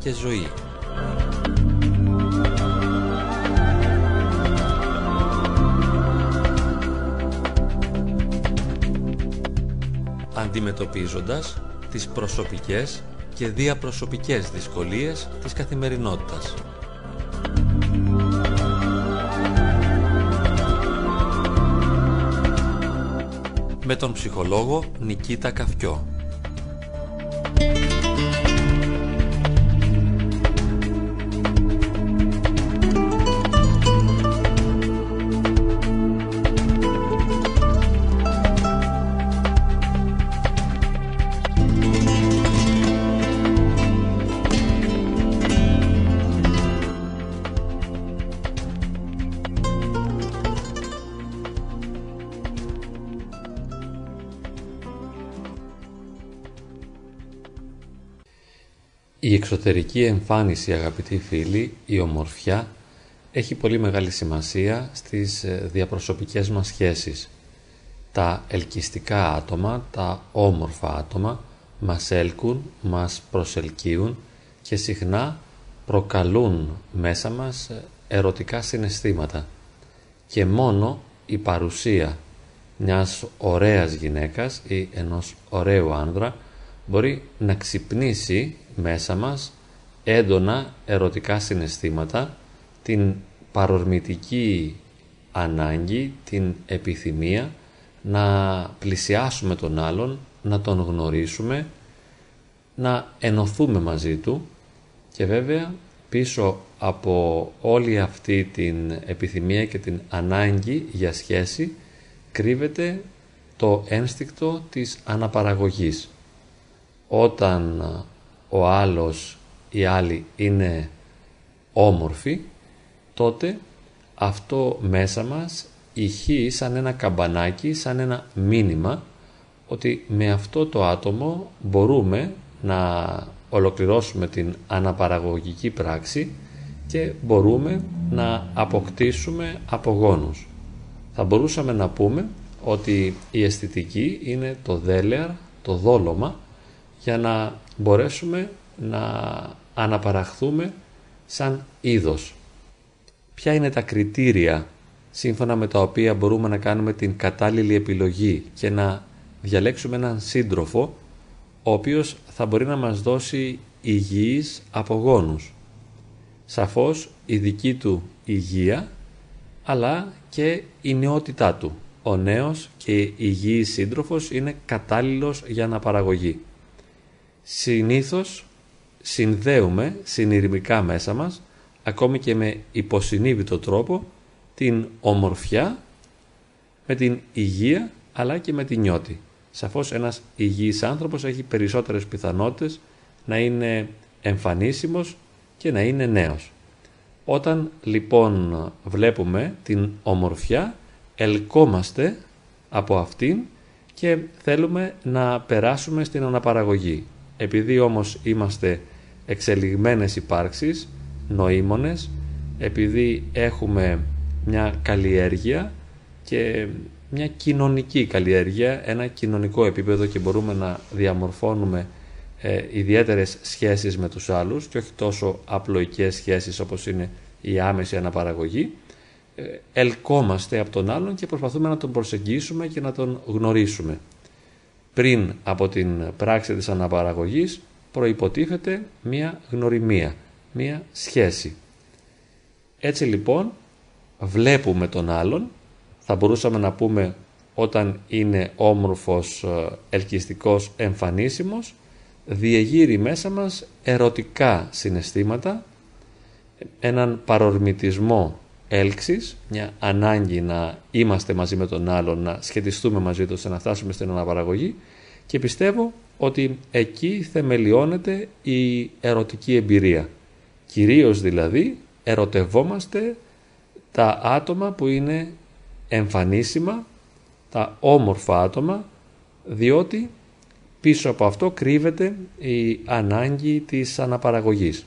και ζωή. Αντιμετωπίζοντας τις προσωπικές και διαπροσωπικές δυσκολίες της καθημερινότητας. Με τον ψυχολόγο Νικήτα Καφκιό. Η εξωτερική εμφάνιση αγαπητοί φίλοι, η ομορφιά, έχει πολύ μεγάλη σημασία στις ε, διαπροσωπικές μας σχέσεις. Τα ελκυστικά άτομα, τα όμορφα άτομα, μας έλκουν, μας προσελκύουν και συχνά προκαλούν μέσα μας ε, ερωτικά συναισθήματα. Και μόνο η παρουσία μιας ωραίας γυναίκας ή ενός ωραίου άνδρα μπορεί να ξυπνήσει μέσα μας έντονα ερωτικά συναισθήματα, την παρορμητική ανάγκη, την επιθυμία να πλησιάσουμε τον άλλον, να τον γνωρίσουμε, να ενωθούμε μαζί του και βέβαια πίσω από όλη αυτή την επιθυμία και την ανάγκη για σχέση κρύβεται το ένστικτο της αναπαραγωγής. Όταν ο άλλος ή άλλη είναι όμορφη, τότε αυτό μέσα μας ηχεί σαν ένα καμπανάκι, σαν ένα μήνυμα ότι με αυτό το άτομο μπορούμε να ολοκληρώσουμε την αναπαραγωγική πράξη και μπορούμε να αποκτήσουμε απογόνους. Θα μπορούσαμε να πούμε ότι η αισθητική είναι το δέλεαρ, το δόλωμα για να μπορέσουμε να αναπαραχθούμε σαν είδος. Ποια είναι τα κριτήρια σύμφωνα με τα οποία μπορούμε να κάνουμε την κατάλληλη επιλογή και να διαλέξουμε έναν σύντροφο ο οποίος θα μπορεί να μας δώσει υγιείς απογόνους. Σαφώς η δική του υγεία αλλά και η νεότητά του. Ο νέος και υγιής σύντροφος είναι κατάλληλος για αναπαραγωγή συνήθως συνδέουμε συνειρμικά μέσα μας, ακόμη και με υποσυνείδητο τρόπο, την ομορφιά με την υγεία αλλά και με την νιώτη. Σαφώς ένας υγιής άνθρωπος έχει περισσότερες πιθανότητες να είναι εμφανίσιμος και να είναι νέος. Όταν λοιπόν βλέπουμε την ομορφιά, ελκόμαστε από αυτήν και θέλουμε να περάσουμε στην αναπαραγωγή. Επειδή όμως είμαστε εξελιγμένες υπάρξεις, νοήμονες, επειδή έχουμε μια καλλιέργεια και μια κοινωνική καλλιέργεια, ένα κοινωνικό επίπεδο και μπορούμε να διαμορφώνουμε ε, ιδιαίτερες σχέσεις με τους άλλους και όχι τόσο απλοϊκές σχέσεις όπως είναι η άμεση αναπαραγωγή, ε, ελκόμαστε από τον άλλον και προσπαθούμε να τον προσεγγίσουμε και να τον γνωρίσουμε πριν από την πράξη της αναπαραγωγής προϋποτίθεται μία γνωριμία, μία σχέση. Έτσι λοιπόν βλέπουμε τον άλλον, θα μπορούσαμε να πούμε όταν είναι όμορφος, ε, ελκυστικός, εμφανίσιμος, διεγείρει μέσα μας ερωτικά συναισθήματα, έναν παρορμητισμό έλξης, μια ανάγκη να είμαστε μαζί με τον άλλον, να σχετιστούμε μαζί τους, να φτάσουμε στην αναπαραγωγή και πιστεύω ότι εκεί θεμελιώνεται η ερωτική εμπειρία. Κυρίως δηλαδή ερωτευόμαστε τα άτομα που είναι εμφανίσιμα, τα όμορφα άτομα, διότι πίσω από αυτό κρύβεται η ανάγκη της αναπαραγωγής.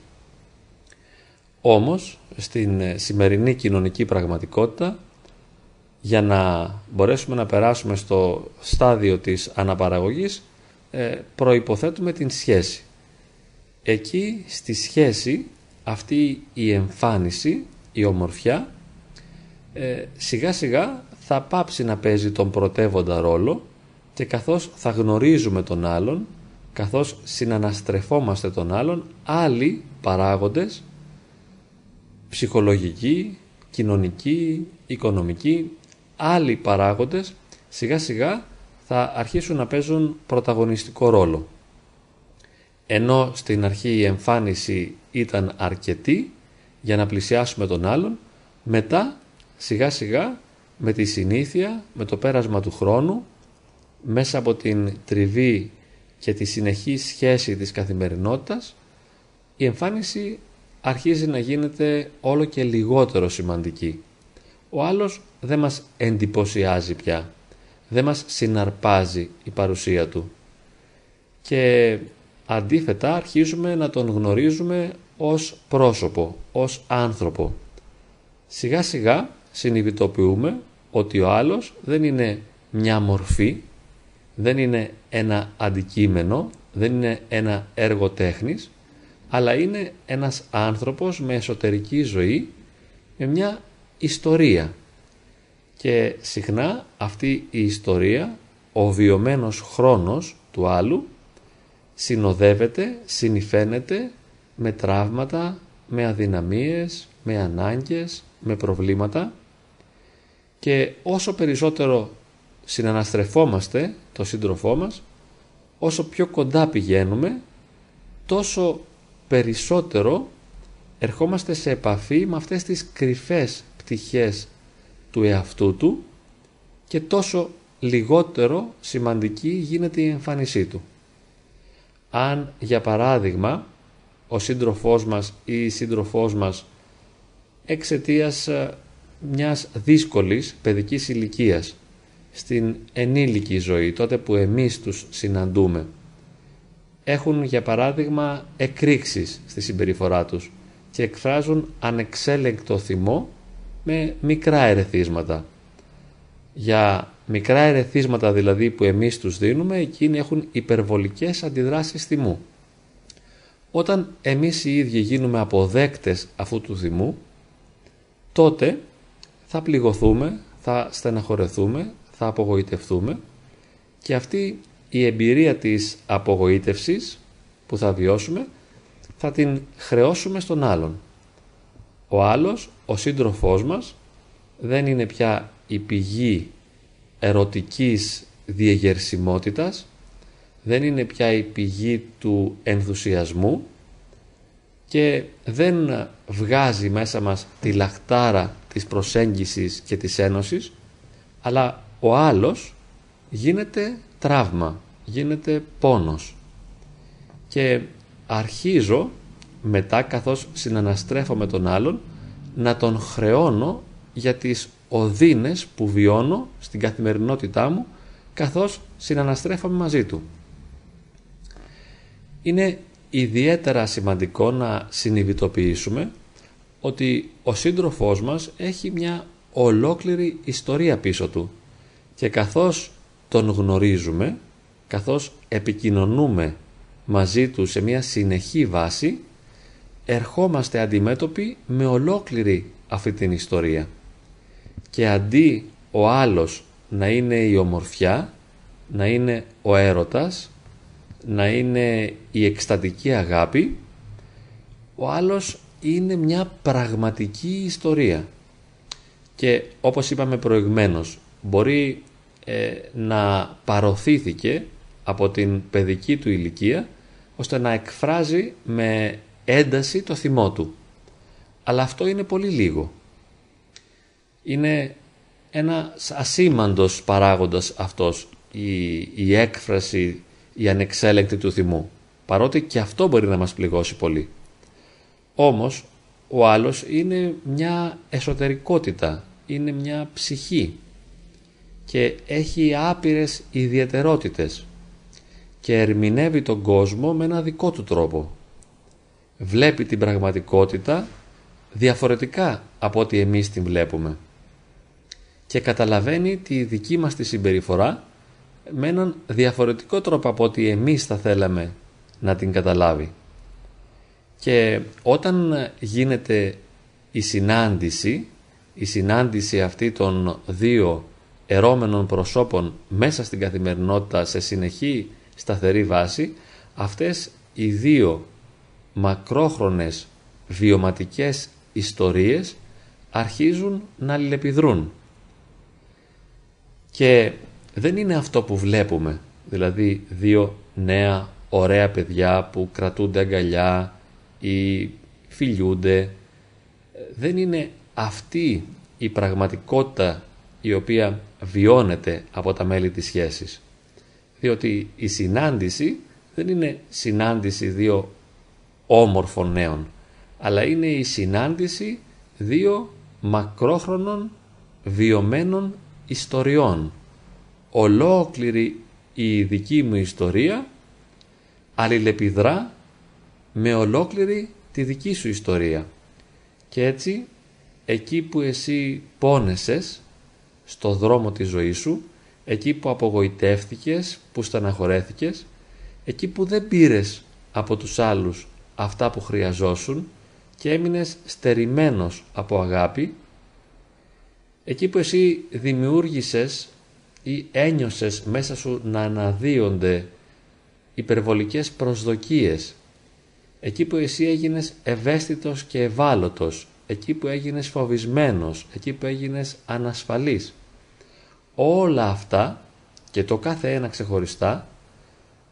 Όμως, στην σημερινή κοινωνική πραγματικότητα, για να μπορέσουμε να περάσουμε στο στάδιο της αναπαραγωγής, ε, προϋποθέτουμε την σχέση. εκεί στη σχέση αυτή η εμφάνιση, η ομορφιά, ε, σιγά σιγά θα πάψει να παίζει τον πρωτεύοντα ρόλο και καθώς θα γνωρίζουμε τον άλλον, καθώς συναναστρεφόμαστε τον άλλον, άλλοι παράγοντες, ψυχολογικοί, κοινωνικοί, οικονομικοί, άλλοι παράγοντες, σιγά σιγά θα αρχίσουν να παίζουν πρωταγωνιστικό ρόλο. Ενώ στην αρχή η εμφάνιση ήταν αρκετή για να πλησιάσουμε τον άλλον, μετά σιγά σιγά με τη συνήθεια, με το πέρασμα του χρόνου, μέσα από την τριβή και τη συνεχή σχέση της καθημερινότητας, η εμφάνιση αρχίζει να γίνεται όλο και λιγότερο σημαντική. Ο άλλος δεν μας εντυπωσιάζει πια, δεν μας συναρπάζει η παρουσία του. Και αντίθετα αρχίζουμε να τον γνωρίζουμε ως πρόσωπο, ως άνθρωπο. Σιγά σιγά συνειδητοποιούμε ότι ο άλλος δεν είναι μια μορφή, δεν είναι ένα αντικείμενο, δεν είναι ένα έργο τέχνης, αλλά είναι ένας άνθρωπος με εσωτερική ζωή, με μια ιστορία. Και συχνά αυτή η ιστορία, ο βιωμένος χρόνος του άλλου, συνοδεύεται, συνηφαίνεται με τραύματα, με αδυναμίες, με ανάγκες, με προβλήματα και όσο περισσότερο συναναστρεφόμαστε το σύντροφό μας, όσο πιο κοντά πηγαίνουμε, τόσο περισσότερο ερχόμαστε σε επαφή με αυτές τις κρυφές πτυχές του εαυτού του και τόσο λιγότερο σημαντική γίνεται η εμφάνισή του. Αν για παράδειγμα ο σύντροφός μας ή η σύντροφός μας εξαιτίας ε, μιας δύσκολης παιδικής ηλικίας στην ενήλικη ζωή, τότε που εμείς τους συναντούμε, έχουν για παράδειγμα εκρήξεις στη συμπεριφορά τους και εκφράζουν ανεξέλεγκτο θυμό με μικρά ερεθίσματα. Για μικρά ερεθίσματα δηλαδή που εμείς τους δίνουμε, εκείνοι έχουν υπερβολικές αντιδράσεις θυμού. Όταν εμείς οι ίδιοι γίνουμε αποδέκτες αυτού του θυμού, τότε θα πληγωθούμε, θα στεναχωρεθούμε, θα απογοητευτούμε και αυτή η εμπειρία της απογοήτευσης που θα βιώσουμε θα την χρεώσουμε στον άλλον. Ο άλλος, ο σύντροφός μας, δεν είναι πια η πηγή ερωτικής διεγερσιμότητας, δεν είναι πια η πηγή του ενθουσιασμού και δεν βγάζει μέσα μας τη λαχτάρα της προσέγγισης και της ένωσης, αλλά ο άλλος γίνεται τραύμα, γίνεται πόνος. Και αρχίζω μετά καθώς συναναστρέφω με τον άλλον να τον χρεώνω για τις οδύνες που βιώνω στην καθημερινότητά μου καθώς συναναστρέφομαι μαζί του. Είναι ιδιαίτερα σημαντικό να συνειδητοποιήσουμε ότι ο σύντροφός μας έχει μια ολόκληρη ιστορία πίσω του και καθώς τον γνωρίζουμε, καθώς επικοινωνούμε μαζί του σε μια συνεχή βάση, ερχόμαστε αντιμέτωποι με ολόκληρη αυτή την ιστορία. Και αντί ο άλλος να είναι η ομορφιά, να είναι ο έρωτας, να είναι η εκστατική αγάπη, ο άλλος είναι μια πραγματική ιστορία. Και όπως είπαμε προηγμένως, μπορεί ε, να παροθήθηκε από την παιδική του ηλικία ώστε να εκφράζει με ένταση το θυμό του. Αλλά αυτό είναι πολύ λίγο. Είναι ένα ασήμαντος παράγοντας αυτός η, η έκφραση, η ανεξέλεγκτη του θυμού. Παρότι και αυτό μπορεί να μας πληγώσει πολύ. Όμως ο άλλος είναι μια εσωτερικότητα, είναι μια ψυχή και έχει άπειρες ιδιαιτερότητες και ερμηνεύει τον κόσμο με ένα δικό του τρόπο. Βλέπει την πραγματικότητα διαφορετικά από ό,τι εμείς την βλέπουμε και καταλαβαίνει τη δική μας τη συμπεριφορά με έναν διαφορετικό τρόπο από ό,τι εμείς θα θέλαμε να την καταλάβει. Και όταν γίνεται η συνάντηση, η συνάντηση αυτή των δύο ερώμενων προσώπων μέσα στην καθημερινότητα σε συνεχή σταθερή βάση, αυτές οι δύο μακρόχρονες βιωματικές ιστορίες αρχίζουν να αλληλεπιδρούν. Και δεν είναι αυτό που βλέπουμε, δηλαδή δύο νέα ωραία παιδιά που κρατούνται αγκαλιά ή φιλιούνται. Δεν είναι αυτή η πραγματικότητα η οποία βιώνεται από τα μέλη της σχέσης. Διότι η συνάντηση δεν είναι συνάντηση δύο όμορφων νέων, αλλά είναι η συνάντηση δύο μακρόχρονων βιωμένων ιστοριών. Ολόκληρη η δική μου ιστορία αλληλεπιδρά με ολόκληρη τη δική σου ιστορία. Και έτσι, εκεί που εσύ πόνεσες στο δρόμο της ζωής σου, εκεί που απογοητεύτηκες, που στεναχωρέθηκες, εκεί που δεν πήρες από τους άλλους αυτά που χρειαζόσουν και έμεινες στερημένος από αγάπη, εκεί που εσύ δημιούργησες ή ένιωσες μέσα σου να αναδύονται υπερβολικές προσδοκίες, εκεί που εσύ έγινες ευαίσθητος και ευάλωτος, εκεί που έγινες φοβισμένος, εκεί που έγινες ανασφαλής. Όλα αυτά και το κάθε ένα ξεχωριστά,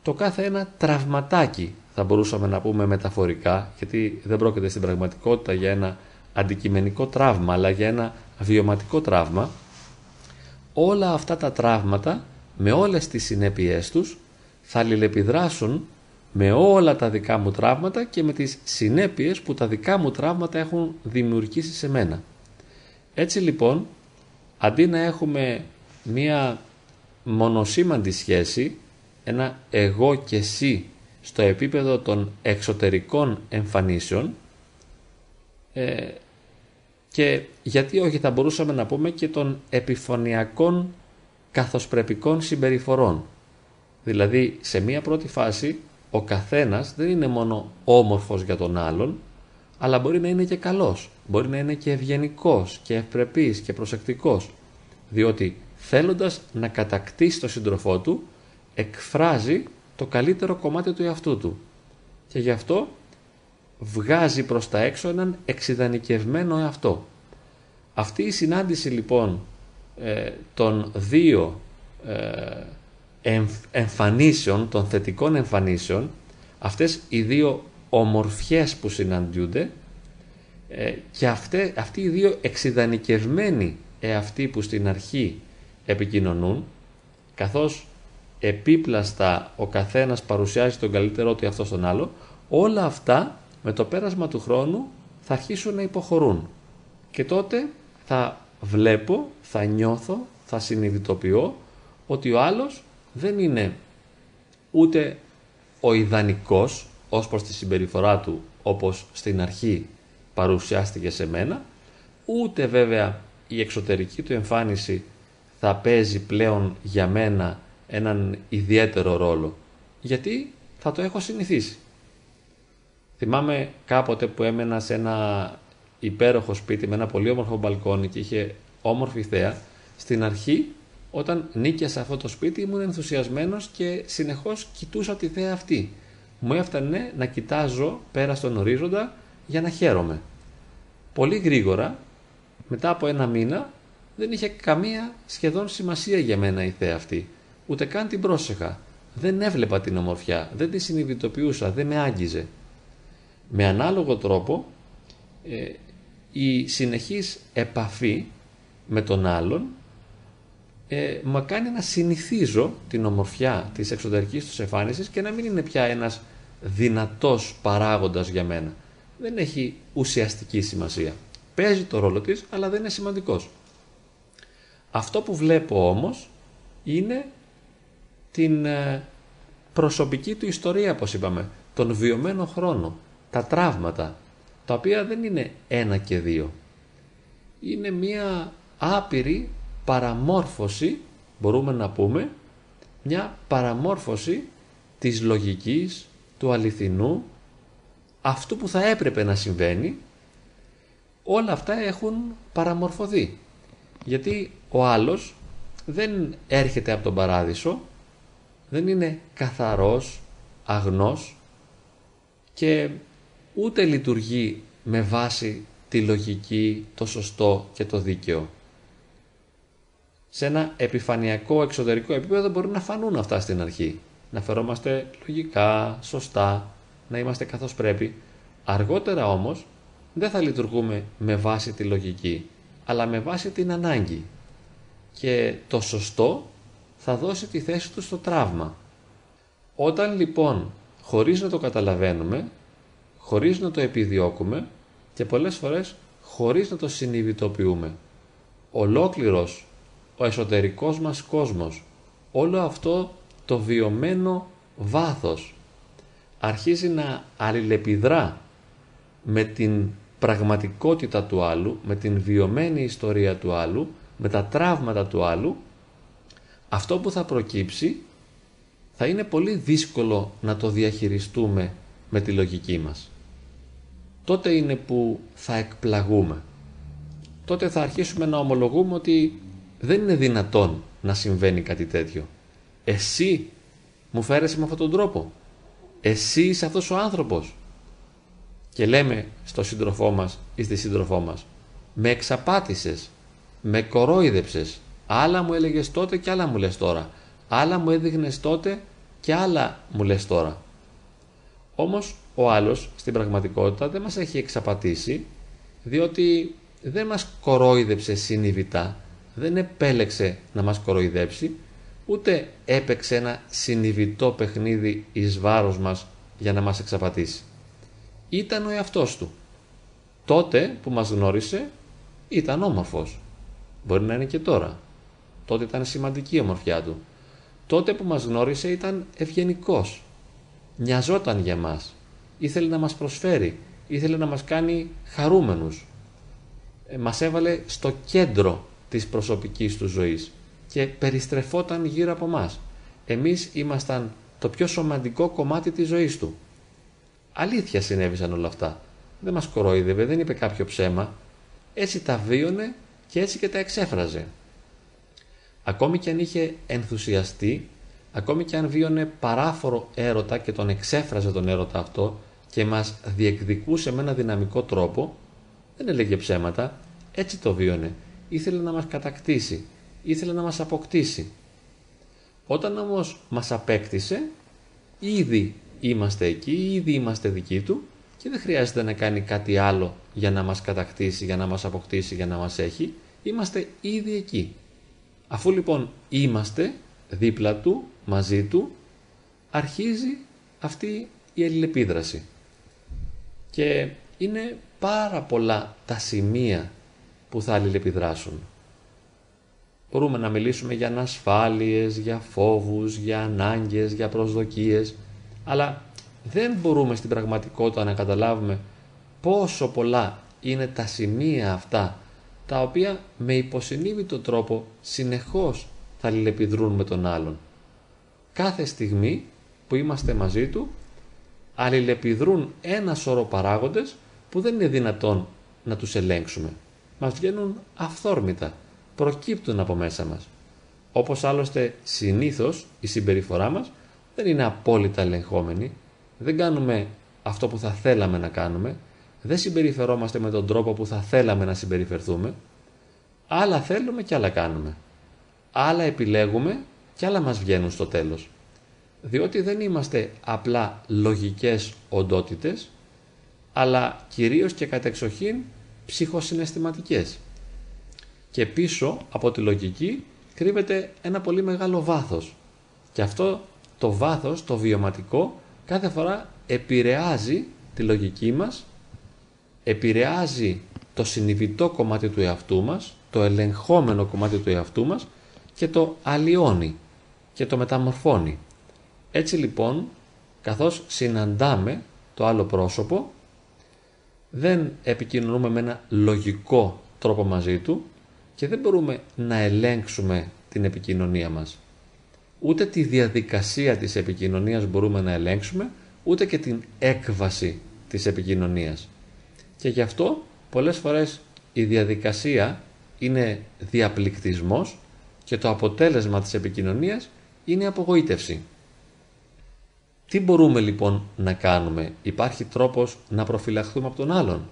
το κάθε ένα τραυματάκι θα μπορούσαμε να πούμε μεταφορικά, γιατί δεν πρόκειται στην πραγματικότητα για ένα αντικειμενικό τραύμα, αλλά για ένα βιωματικό τραύμα, όλα αυτά τα τραύματα με όλες τις συνέπειές τους θα αλληλεπιδράσουν με όλα τα δικά μου τραύματα και με τις συνέπειες που τα δικά μου τραύματα έχουν δημιουργήσει σε μένα. Έτσι λοιπόν, αντί να έχουμε μία μονοσήμαντη σχέση, ένα εγώ και εσύ στο επίπεδο των εξωτερικών εμφανίσεων ε, και γιατί όχι θα μπορούσαμε να πούμε και των επιφωνιακών καθοσπρεπικών συμπεριφορών. Δηλαδή σε μία πρώτη φάση ο καθένας δεν είναι μόνο όμορφος για τον άλλον, αλλά μπορεί να είναι και καλός, μπορεί να είναι και ευγενικός και ευπρεπής και προσεκτικός, διότι θέλοντας να κατακτήσει τον σύντροφό του, εκφράζει το καλύτερο κομμάτι του εαυτού του. Και γι' αυτό βγάζει προς τα έξω έναν εξειδανικευμένο εαυτό. Αυτή η συνάντηση λοιπόν ε, των δύο ε, εμφανίσεων, των θετικών εμφανίσεων, αυτές οι δύο ομορφιές που συναντιούνται ε, και αυτέ, αυτοί οι δύο εξειδανικευμένοι εαυτοί που στην αρχή επικοινωνούν, καθώς επίπλαστα ο καθένας παρουσιάζει τον καλύτερό του αυτό στον άλλο, όλα αυτά με το πέρασμα του χρόνου θα αρχίσουν να υποχωρούν. Και τότε θα βλέπω, θα νιώθω, θα συνειδητοποιώ ότι ο άλλος δεν είναι ούτε ο ιδανικός ως προς τη συμπεριφορά του όπως στην αρχή παρουσιάστηκε σε μένα, ούτε βέβαια η εξωτερική του εμφάνιση θα παίζει πλέον για μένα έναν ιδιαίτερο ρόλο, γιατί θα το έχω συνηθίσει. Θυμάμαι κάποτε που έμενα σε ένα υπέροχο σπίτι με ένα πολύ όμορφο μπαλκόνι και είχε όμορφη θέα, στην αρχή όταν νίκιασα αυτό το σπίτι ήμουν ενθουσιασμένος και συνεχώς κοιτούσα τη θέα αυτή. Μου έφτανε να κοιτάζω πέρα στον ορίζοντα για να χαίρομαι. Πολύ γρήγορα, μετά από ένα μήνα, δεν είχε καμία σχεδόν σημασία για μένα η θέα αυτή. Ούτε καν την πρόσεχα. Δεν έβλεπα την ομορφιά, δεν τη συνειδητοποιούσα, δεν με άγγιζε. Με ανάλογο τρόπο, ε, η συνεχής επαφή με τον άλλον ε, μα κάνει να συνηθίζω την ομορφιά της εξωτερικής τους εμφάνισης και να μην είναι πια ένας δυνατός παράγοντας για μένα. Δεν έχει ουσιαστική σημασία. Παίζει το ρόλο της, αλλά δεν είναι σημαντικός. Αυτό που βλέπω όμως είναι την ε, προσωπική του ιστορία, όπως είπαμε, τον βιωμένο χρόνο, τα τραύματα, τα οποία δεν είναι ένα και δύο. Είναι μία άπειρη παραμόρφωση, μπορούμε να πούμε, μια παραμόρφωση της λογικής, του αληθινού, αυτού που θα έπρεπε να συμβαίνει, όλα αυτά έχουν παραμορφωθεί. Γιατί ο άλλος δεν έρχεται από τον παράδεισο, δεν είναι καθαρός, αγνός και ούτε λειτουργεί με βάση τη λογική, το σωστό και το δίκαιο. Σε ένα επιφανειακό εξωτερικό επίπεδο μπορεί να φανούν αυτά στην αρχή. Να φερόμαστε λογικά, σωστά, να είμαστε καθώς πρέπει. Αργότερα όμως δεν θα λειτουργούμε με βάση τη λογική, αλλά με βάση την ανάγκη. Και το σωστό θα δώσει τη θέση του στο τραύμα. Όταν λοιπόν, χωρίς να το καταλαβαίνουμε, χωρίς να το επιδιώκουμε και πολλές φορές χωρίς να το συνειδητοποιούμε, ολόκληρος ο εσωτερικός μας κόσμος, όλο αυτό το βιωμένο βάθος αρχίζει να αλληλεπιδρά με την πραγματικότητα του άλλου, με την βιωμένη ιστορία του άλλου, με τα τραύματα του άλλου, αυτό που θα προκύψει θα είναι πολύ δύσκολο να το διαχειριστούμε με τη λογική μας. Τότε είναι που θα εκπλαγούμε. Τότε θα αρχίσουμε να ομολογούμε ότι δεν είναι δυνατόν να συμβαίνει κάτι τέτοιο. Εσύ μου φέρεσαι με αυτόν τον τρόπο. Εσύ είσαι αυτός ο άνθρωπος. Και λέμε στο σύντροφό μας ή στη σύντροφό μας με εξαπάτησες, με κορόιδεψες, άλλα μου έλεγες τότε και άλλα μου λες τώρα. Άλλα μου έδειχνες τότε και άλλα μου λες τώρα. Όμως ο άλλος στην πραγματικότητα δεν μας έχει εξαπατήσει διότι δεν μας κορόιδεψε συνειδητά, δεν επέλεξε να μας κοροϊδέψει, ούτε έπαιξε ένα συνειδητό παιχνίδι εις βάρος μας για να μας εξαπατήσει. Ήταν ο εαυτός του. Τότε που μας γνώρισε ήταν όμορφος. Μπορεί να είναι και τώρα. Τότε ήταν σημαντική η ομορφιά του. Τότε που μας γνώρισε ήταν ευγενικός. Νοιαζόταν για μας. Ήθελε να μας προσφέρει. Ήθελε να μας κάνει χαρούμενους. Ε, μας έβαλε στο κέντρο της προσωπικής του ζωής και περιστρεφόταν γύρω από μας. Εμείς ήμασταν το πιο σωματικό κομμάτι της ζωής του. Αλήθεια συνέβησαν όλα αυτά. Δεν μας κορόιδευε, δεν είπε κάποιο ψέμα. Έτσι τα βίωνε και έτσι και τα εξέφραζε. Ακόμη και αν είχε ενθουσιαστεί, ακόμη και αν βίωνε παράφορο έρωτα και τον εξέφραζε τον έρωτα αυτό και μας διεκδικούσε με ένα δυναμικό τρόπο, δεν έλεγε ψέματα, έτσι το βίωνε. Ήθελε να μας κατακτήσει, ήθελε να μας αποκτήσει. Όταν όμως μας απέκτησε, ήδη είμαστε εκεί, ήδη είμαστε δικοί του και δεν χρειάζεται να κάνει κάτι άλλο για να μας κατακτήσει, για να μας αποκτήσει, για να μας έχει. Είμαστε ήδη εκεί. Αφού λοιπόν είμαστε δίπλα του, μαζί του, αρχίζει αυτή η αλληλεπίδραση. Και είναι πάρα πολλά τα σημεία που θα αλληλεπιδράσουν. Μπορούμε να μιλήσουμε για ανασφάλειες, για φόβους, για ανάγκες, για προσδοκίες, αλλά δεν μπορούμε στην πραγματικότητα να καταλάβουμε πόσο πολλά είναι τα σημεία αυτά τα οποία με υποσυνείδητο τρόπο συνεχώς θα αλληλεπιδρούν με τον άλλον. Κάθε στιγμή που είμαστε μαζί του αλληλεπιδρούν ένα σώρο παράγοντες που δεν είναι δυνατόν να τους ελέγξουμε. Μας βγαίνουν αυθόρμητα, προκύπτουν από μέσα μας. Όπως άλλωστε συνήθως η συμπεριφορά μας δεν είναι απόλυτα ελεγχόμενη, δεν κάνουμε αυτό που θα θέλαμε να κάνουμε, δεν συμπεριφερόμαστε με τον τρόπο που θα θέλαμε να συμπεριφερθούμε, άλλα θέλουμε και άλλα κάνουμε. Άλλα επιλέγουμε και άλλα μας βγαίνουν στο τέλος. Διότι δεν είμαστε απλά λογικές οντότητες, αλλά κυρίως και κατεξοχήν ψυχοσυναισθηματικές. Και πίσω από τη λογική κρύβεται ένα πολύ μεγάλο βάθος. Και αυτό το βάθος, το βιωματικό, κάθε φορά επηρεάζει τη λογική μας, επηρεάζει το συνειδητό κομμάτι του εαυτού μας, το ελεγχόμενο κομμάτι του εαυτού μας και το αλλοιώνει και το μεταμορφώνει. Έτσι λοιπόν, καθώς συναντάμε το άλλο πρόσωπο, δεν επικοινωνούμε με ένα λογικό τρόπο μαζί του και δεν μπορούμε να ελέγξουμε την επικοινωνία μας. Ούτε τη διαδικασία της επικοινωνίας μπορούμε να ελέγξουμε, ούτε και την έκβαση της επικοινωνίας. Και γι' αυτό πολλές φορές η διαδικασία είναι διαπληκτισμός και το αποτέλεσμα της επικοινωνίας είναι απογοήτευση. Τι μπορούμε λοιπόν να κάνουμε, υπάρχει τρόπος να προφυλαχθούμε από τον άλλον;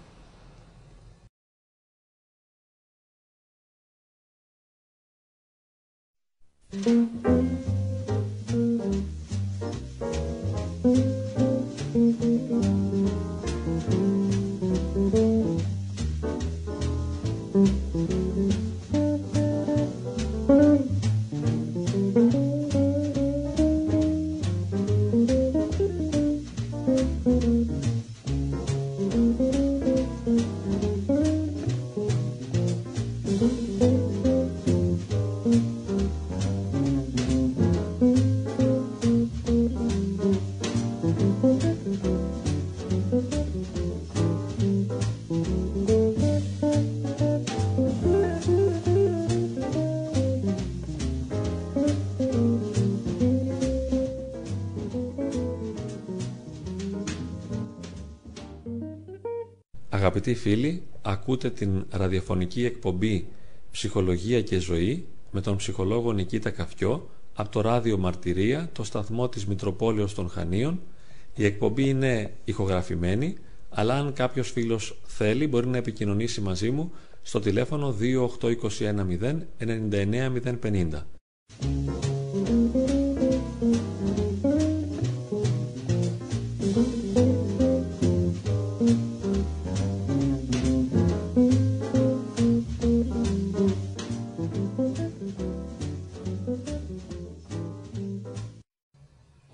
Αγαπητοί φίλοι, ακούτε την ραδιοφωνική εκπομπή «Ψυχολογία και ζωή» με τον ψυχολόγο Νικήτα Καφιό από το ράδιο Μαρτυρία, το σταθμό της Μητροπόλεως των Χανίων. Η εκπομπή είναι ηχογραφημένη, αλλά αν κάποιος φίλος θέλει μπορεί να επικοινωνήσει μαζί μου στο τηλέφωνο 28210 99050.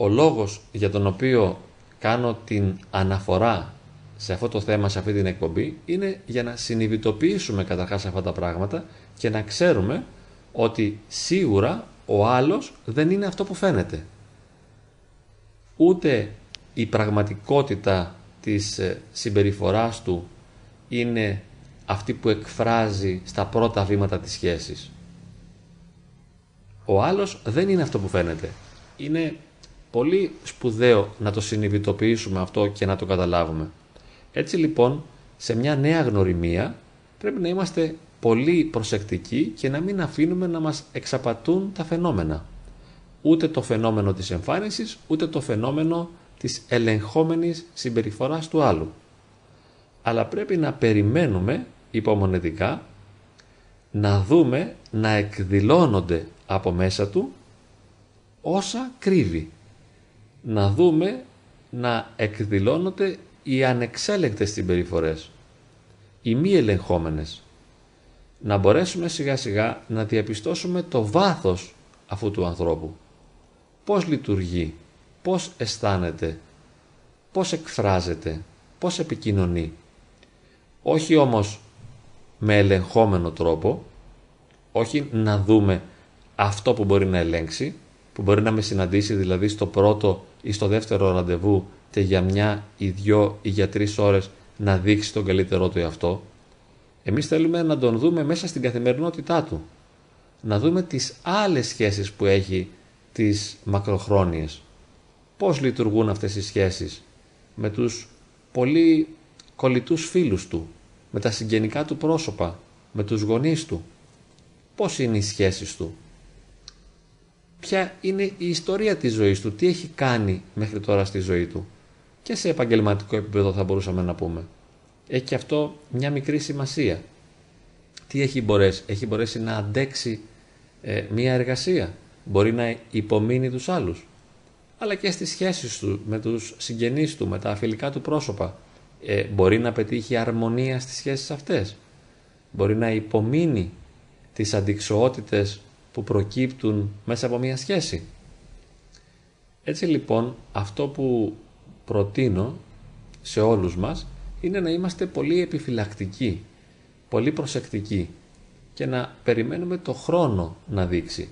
Ο λόγος για τον οποίο κάνω την αναφορά σε αυτό το θέμα, σε αυτή την εκπομπή, είναι για να συνειδητοποιήσουμε καταρχάς αυτά τα πράγματα και να ξέρουμε ότι σίγουρα ο άλλος δεν είναι αυτό που φαίνεται. Ούτε η πραγματικότητα της ε, συμπεριφοράς του είναι αυτή που εκφράζει στα πρώτα βήματα της σχέσης. Ο άλλος δεν είναι αυτό που φαίνεται. Είναι πολύ σπουδαίο να το συνειδητοποιήσουμε αυτό και να το καταλάβουμε. Έτσι λοιπόν, σε μια νέα γνωριμία πρέπει να είμαστε πολύ προσεκτικοί και να μην αφήνουμε να μας εξαπατούν τα φαινόμενα. Ούτε το φαινόμενο της εμφάνισης, ούτε το φαινόμενο της ελεγχόμενης συμπεριφοράς του άλλου. Αλλά πρέπει να περιμένουμε υπομονετικά να δούμε να εκδηλώνονται από μέσα του όσα κρύβει να δούμε να εκδηλώνονται οι ανεξέλεγκτες συμπεριφορές, οι μη ελεγχόμενες. Να μπορέσουμε σιγά σιγά να διαπιστώσουμε το βάθος αυτού του ανθρώπου. Πώς λειτουργεί, πώς αισθάνεται, πώς εκφράζεται, πώς επικοινωνεί. Όχι όμως με ελεγχόμενο τρόπο, όχι να δούμε αυτό που μπορεί να ελέγξει, που μπορεί να με συναντήσει δηλαδή στο πρώτο ή στο δεύτερο ραντεβού και για μια ή δυο ή για τρεις ώρες να δείξει τον καλύτερό του εαυτό. Εμείς θέλουμε να τον δούμε μέσα στην καθημερινότητά του. Να δούμε τις άλλες σχέσεις που έχει τις μακροχρόνιες. Πώς λειτουργούν αυτές οι σχέσεις με τους πολύ κολλητούς φίλους του, με τα συγγενικά του πρόσωπα, με τους γονείς του. Πώς είναι οι σχέσεις του ποια είναι η ιστορία της ζωής του, τι έχει κάνει μέχρι τώρα στη ζωή του. Και σε επαγγελματικό επίπεδο θα μπορούσαμε να πούμε. Έχει και αυτό μια μικρή σημασία. Τι έχει μπορέσει, έχει μπορέσει να αντέξει ε, μια εργασία, μπορεί να υπομείνει τους άλλους. Αλλά και στις σχέσεις του με τους συγγενείς του, με τα αφιλικά του πρόσωπα. Ε, μπορεί να πετύχει αρμονία στις σχέσεις αυτές. Μπορεί να υπομείνει τις αντικσοότητες που προκύπτουν μέσα από μια σχέση. Έτσι λοιπόν αυτό που προτείνω σε όλους μας είναι να είμαστε πολύ επιφυλακτικοί, πολύ προσεκτικοί και να περιμένουμε το χρόνο να δείξει.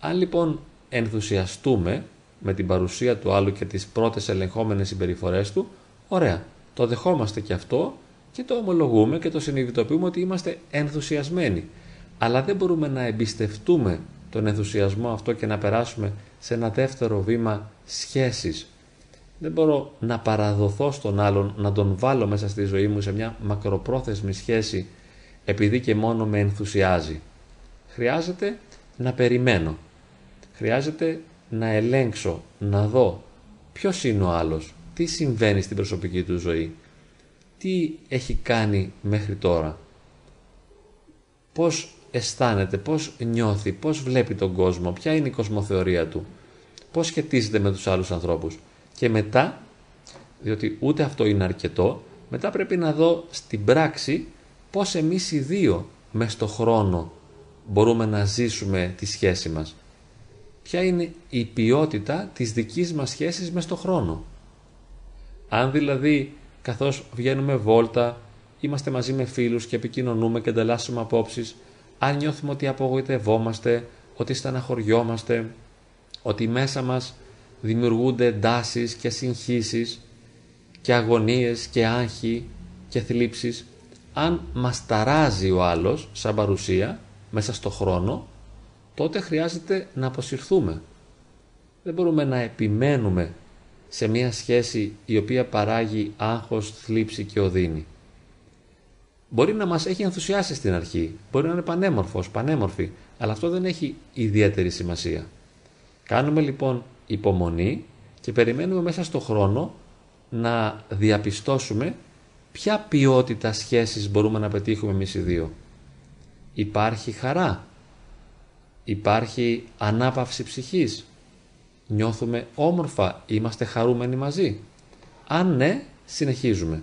Αν λοιπόν ενθουσιαστούμε με την παρουσία του άλλου και τις πρώτες ελεγχόμενες συμπεριφορές του, ωραία, το δεχόμαστε και αυτό και το ομολογούμε και το συνειδητοποιούμε ότι είμαστε ενθουσιασμένοι αλλά δεν μπορούμε να εμπιστευτούμε τον ενθουσιασμό αυτό και να περάσουμε σε ένα δεύτερο βήμα σχέσης Δεν μπορώ να παραδοθώ στον άλλον, να τον βάλω μέσα στη ζωή μου σε μια μακροπρόθεσμη σχέση επειδή και μόνο με ενθουσιάζει. Χρειάζεται να περιμένω. Χρειάζεται να ελέγξω, να δω ποιος είναι ο άλλος, τι συμβαίνει στην προσωπική του ζωή, τι έχει κάνει μέχρι τώρα, πώς αισθάνεται, πώς νιώθει, πώς βλέπει τον κόσμο, ποια είναι η κοσμοθεωρία του, πώς σχετίζεται με τους άλλους ανθρώπους. Και μετά, διότι ούτε αυτό είναι αρκετό, μετά πρέπει να δω στην πράξη πώς εμείς οι δύο μες στο χρόνο μπορούμε να ζήσουμε τη σχέση μας. Ποια είναι η ποιότητα της δικής μας σχέσης μες στο χρόνο. Αν δηλαδή καθώς βγαίνουμε βόλτα, είμαστε μαζί με φίλους και επικοινωνούμε και ανταλλάσσουμε απόψεις, αν νιώθουμε ότι απογοητευόμαστε, ότι στεναχωριόμαστε, ότι μέσα μας δημιουργούνται εντάσεις και συγχύσεις και αγωνίες και άγχη και θλίψεις, αν μας ταράζει ο άλλος σαν παρουσία μέσα στο χρόνο, τότε χρειάζεται να αποσυρθούμε. Δεν μπορούμε να επιμένουμε σε μια σχέση η οποία παράγει άγχος, θλίψη και οδύνη. Μπορεί να μας έχει ενθουσιάσει στην αρχή, μπορεί να είναι πανέμορφος, πανέμορφη, αλλά αυτό δεν έχει ιδιαίτερη σημασία. Κάνουμε λοιπόν υπομονή και περιμένουμε μέσα στο χρόνο να διαπιστώσουμε ποια ποιότητα σχέσης μπορούμε να πετύχουμε εμείς οι δύο. Υπάρχει χαρά, υπάρχει ανάπαυση ψυχής, νιώθουμε όμορφα, είμαστε χαρούμενοι μαζί. Αν ναι, συνεχίζουμε.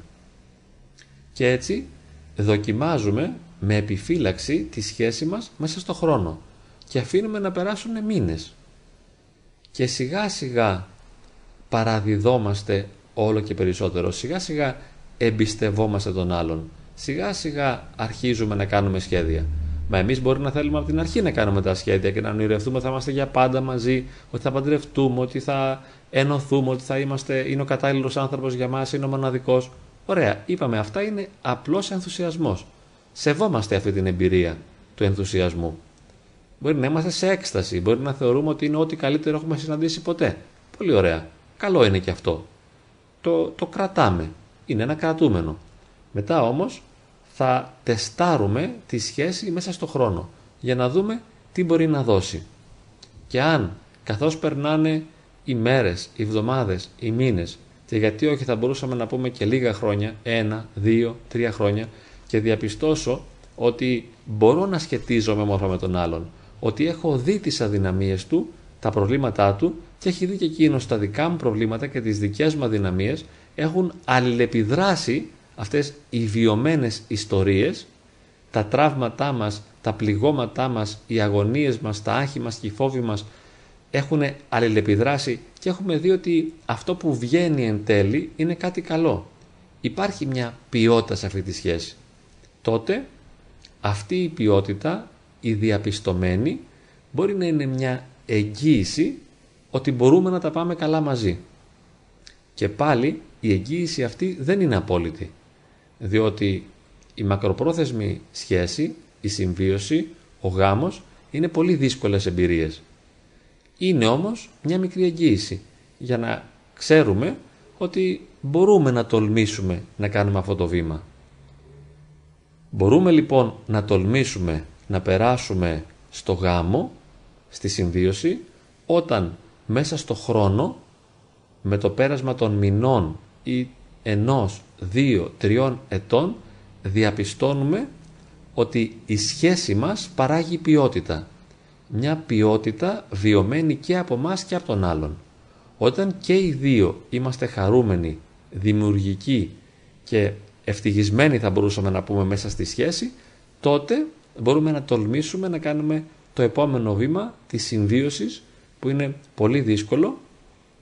Και έτσι δοκιμάζουμε με επιφύλαξη τη σχέση μας μέσα στο χρόνο και αφήνουμε να περάσουν μήνες. Και σιγά σιγά παραδιδόμαστε όλο και περισσότερο. Σιγά σιγά εμπιστευόμαστε τον άλλον. Σιγά σιγά αρχίζουμε να κάνουμε σχέδια. Μα εμείς μπορεί να θέλουμε από την αρχή να κάνουμε τα σχέδια και να ονειρευτούμε ότι θα είμαστε για πάντα μαζί, ότι θα παντρευτούμε, ότι θα ενωθούμε, ότι θα είμαστε, είναι ο κατάλληλος άνθρωπος για μας, είναι ο μοναδικός. Ωραία, είπαμε, αυτά είναι απλός ενθουσιασμός. Σεβόμαστε αυτή την εμπειρία του ενθουσιασμού. Μπορεί να είμαστε σε έκσταση, μπορεί να θεωρούμε ότι είναι ό,τι καλύτερο έχουμε συναντήσει ποτέ. Πολύ ωραία. Καλό είναι και αυτό. Το, το κρατάμε. Είναι ένα κρατούμενο. Μετά όμως θα τεστάρουμε τη σχέση μέσα στο χρόνο για να δούμε τι μπορεί να δώσει. Και αν καθώς περνάνε οι μέρες, οι εβδομάδες, οι μήνες και γιατί όχι θα μπορούσαμε να πούμε και λίγα χρόνια, ένα, δύο, τρία χρόνια και διαπιστώσω ότι μπορώ να σχετίζομαι μόνο με τον άλλον, ότι έχω δει τις αδυναμίες του, τα προβλήματά του και έχει δει και εκείνος τα δικά μου προβλήματα και τις δικές μου αδυναμίες. Έχουν αλληλεπιδράσει αυτές οι βιωμένες ιστορίες, τα τραύματά μας, τα πληγώματά μας, οι αγωνίες μας, τα άχη μας και οι φόβοι μας έχουν αλληλεπιδράσει και έχουμε δει ότι αυτό που βγαίνει εν τέλει είναι κάτι καλό. Υπάρχει μια ποιότητα σε αυτή τη σχέση. Τότε αυτή η ποιότητα, η διαπιστωμένη, μπορεί να είναι μια εγγύηση ότι μπορούμε να τα πάμε καλά μαζί. Και πάλι η εγγύηση αυτή δεν είναι απόλυτη διότι η μακροπρόθεσμη σχέση, η συμβίωση, ο γάμος είναι πολύ δύσκολες εμπειρίες. Είναι όμως μια μικρή εγγύηση για να ξέρουμε ότι μπορούμε να τολμήσουμε να κάνουμε αυτό το βήμα. Μπορούμε λοιπόν να τολμήσουμε να περάσουμε στο γάμο, στη συμβίωση, όταν μέσα στο χρόνο, με το πέρασμα των μηνών ή ενός, δύο, τριών ετών διαπιστώνουμε ότι η σχέση μας παράγει ποιότητα. Μια ποιότητα βιωμένη και από μας και από τον άλλον. Όταν και οι δύο είμαστε χαρούμενοι, δημιουργικοί και ευτυχισμένοι θα μπορούσαμε να πούμε μέσα στη σχέση, τότε μπορούμε να τολμήσουμε να κάνουμε το επόμενο βήμα της συμβίωσης που είναι πολύ δύσκολο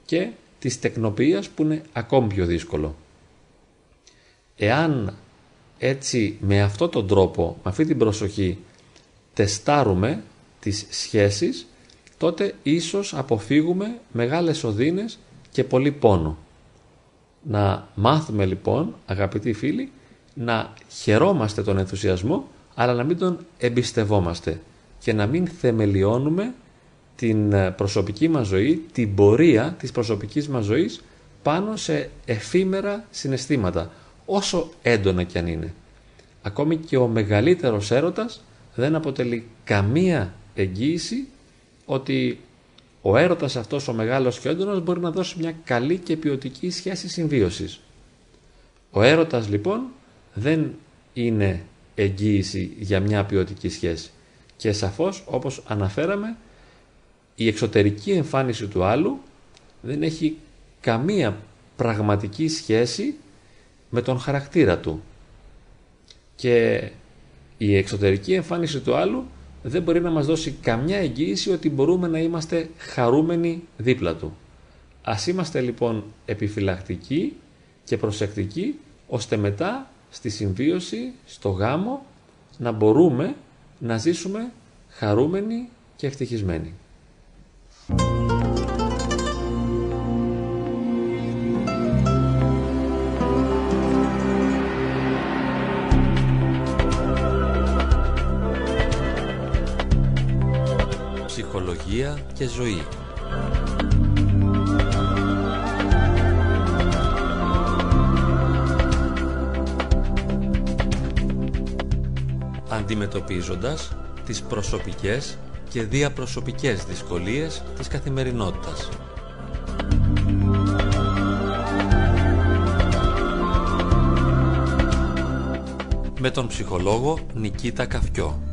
και της τεκνοποιίας που είναι ακόμη πιο δύσκολο. Εάν έτσι με αυτόν τον τρόπο, με αυτή την προσοχή τεστάρουμε τις σχέσεις, τότε ίσως αποφύγουμε μεγάλες οδύνες και πολύ πόνο. Να μάθουμε λοιπόν, αγαπητοί φίλοι, να χαιρόμαστε τον ενθουσιασμό, αλλά να μην τον εμπιστευόμαστε και να μην θεμελιώνουμε την προσωπική μας ζωή, την πορεία της προσωπικής μας ζωής πάνω σε εφήμερα συναισθήματα, όσο έντονα κι αν είναι. Ακόμη και ο μεγαλύτερος έρωτας δεν αποτελεί καμία εγγύηση ότι ο έρωτας αυτός ο μεγάλος και έντονος μπορεί να δώσει μια καλή και ποιοτική σχέση συμβίωσης. Ο έρωτας λοιπόν δεν είναι εγγύηση για μια ποιοτική σχέση και σαφώς όπως αναφέραμε η εξωτερική εμφάνιση του άλλου δεν έχει καμία πραγματική σχέση με τον χαρακτήρα του και η εξωτερική εμφάνιση του άλλου δεν μπορεί να μας δώσει καμιά εγγύηση ότι μπορούμε να είμαστε χαρούμενοι δίπλα του. Ας είμαστε λοιπόν επιφυλακτικοί και προσεκτικοί ώστε μετά στη συμβίωση, στο γάμο να μπορούμε να ζήσουμε χαρούμενοι και ευτυχισμένοι. Ψυχολογία και ζωή Αντιμετωπίζοντας τις προσωπικές και διαπροσωπικές δυσκολίες της καθημερινότητας. Με τον ψυχολόγο Νικήτα Καφκιό.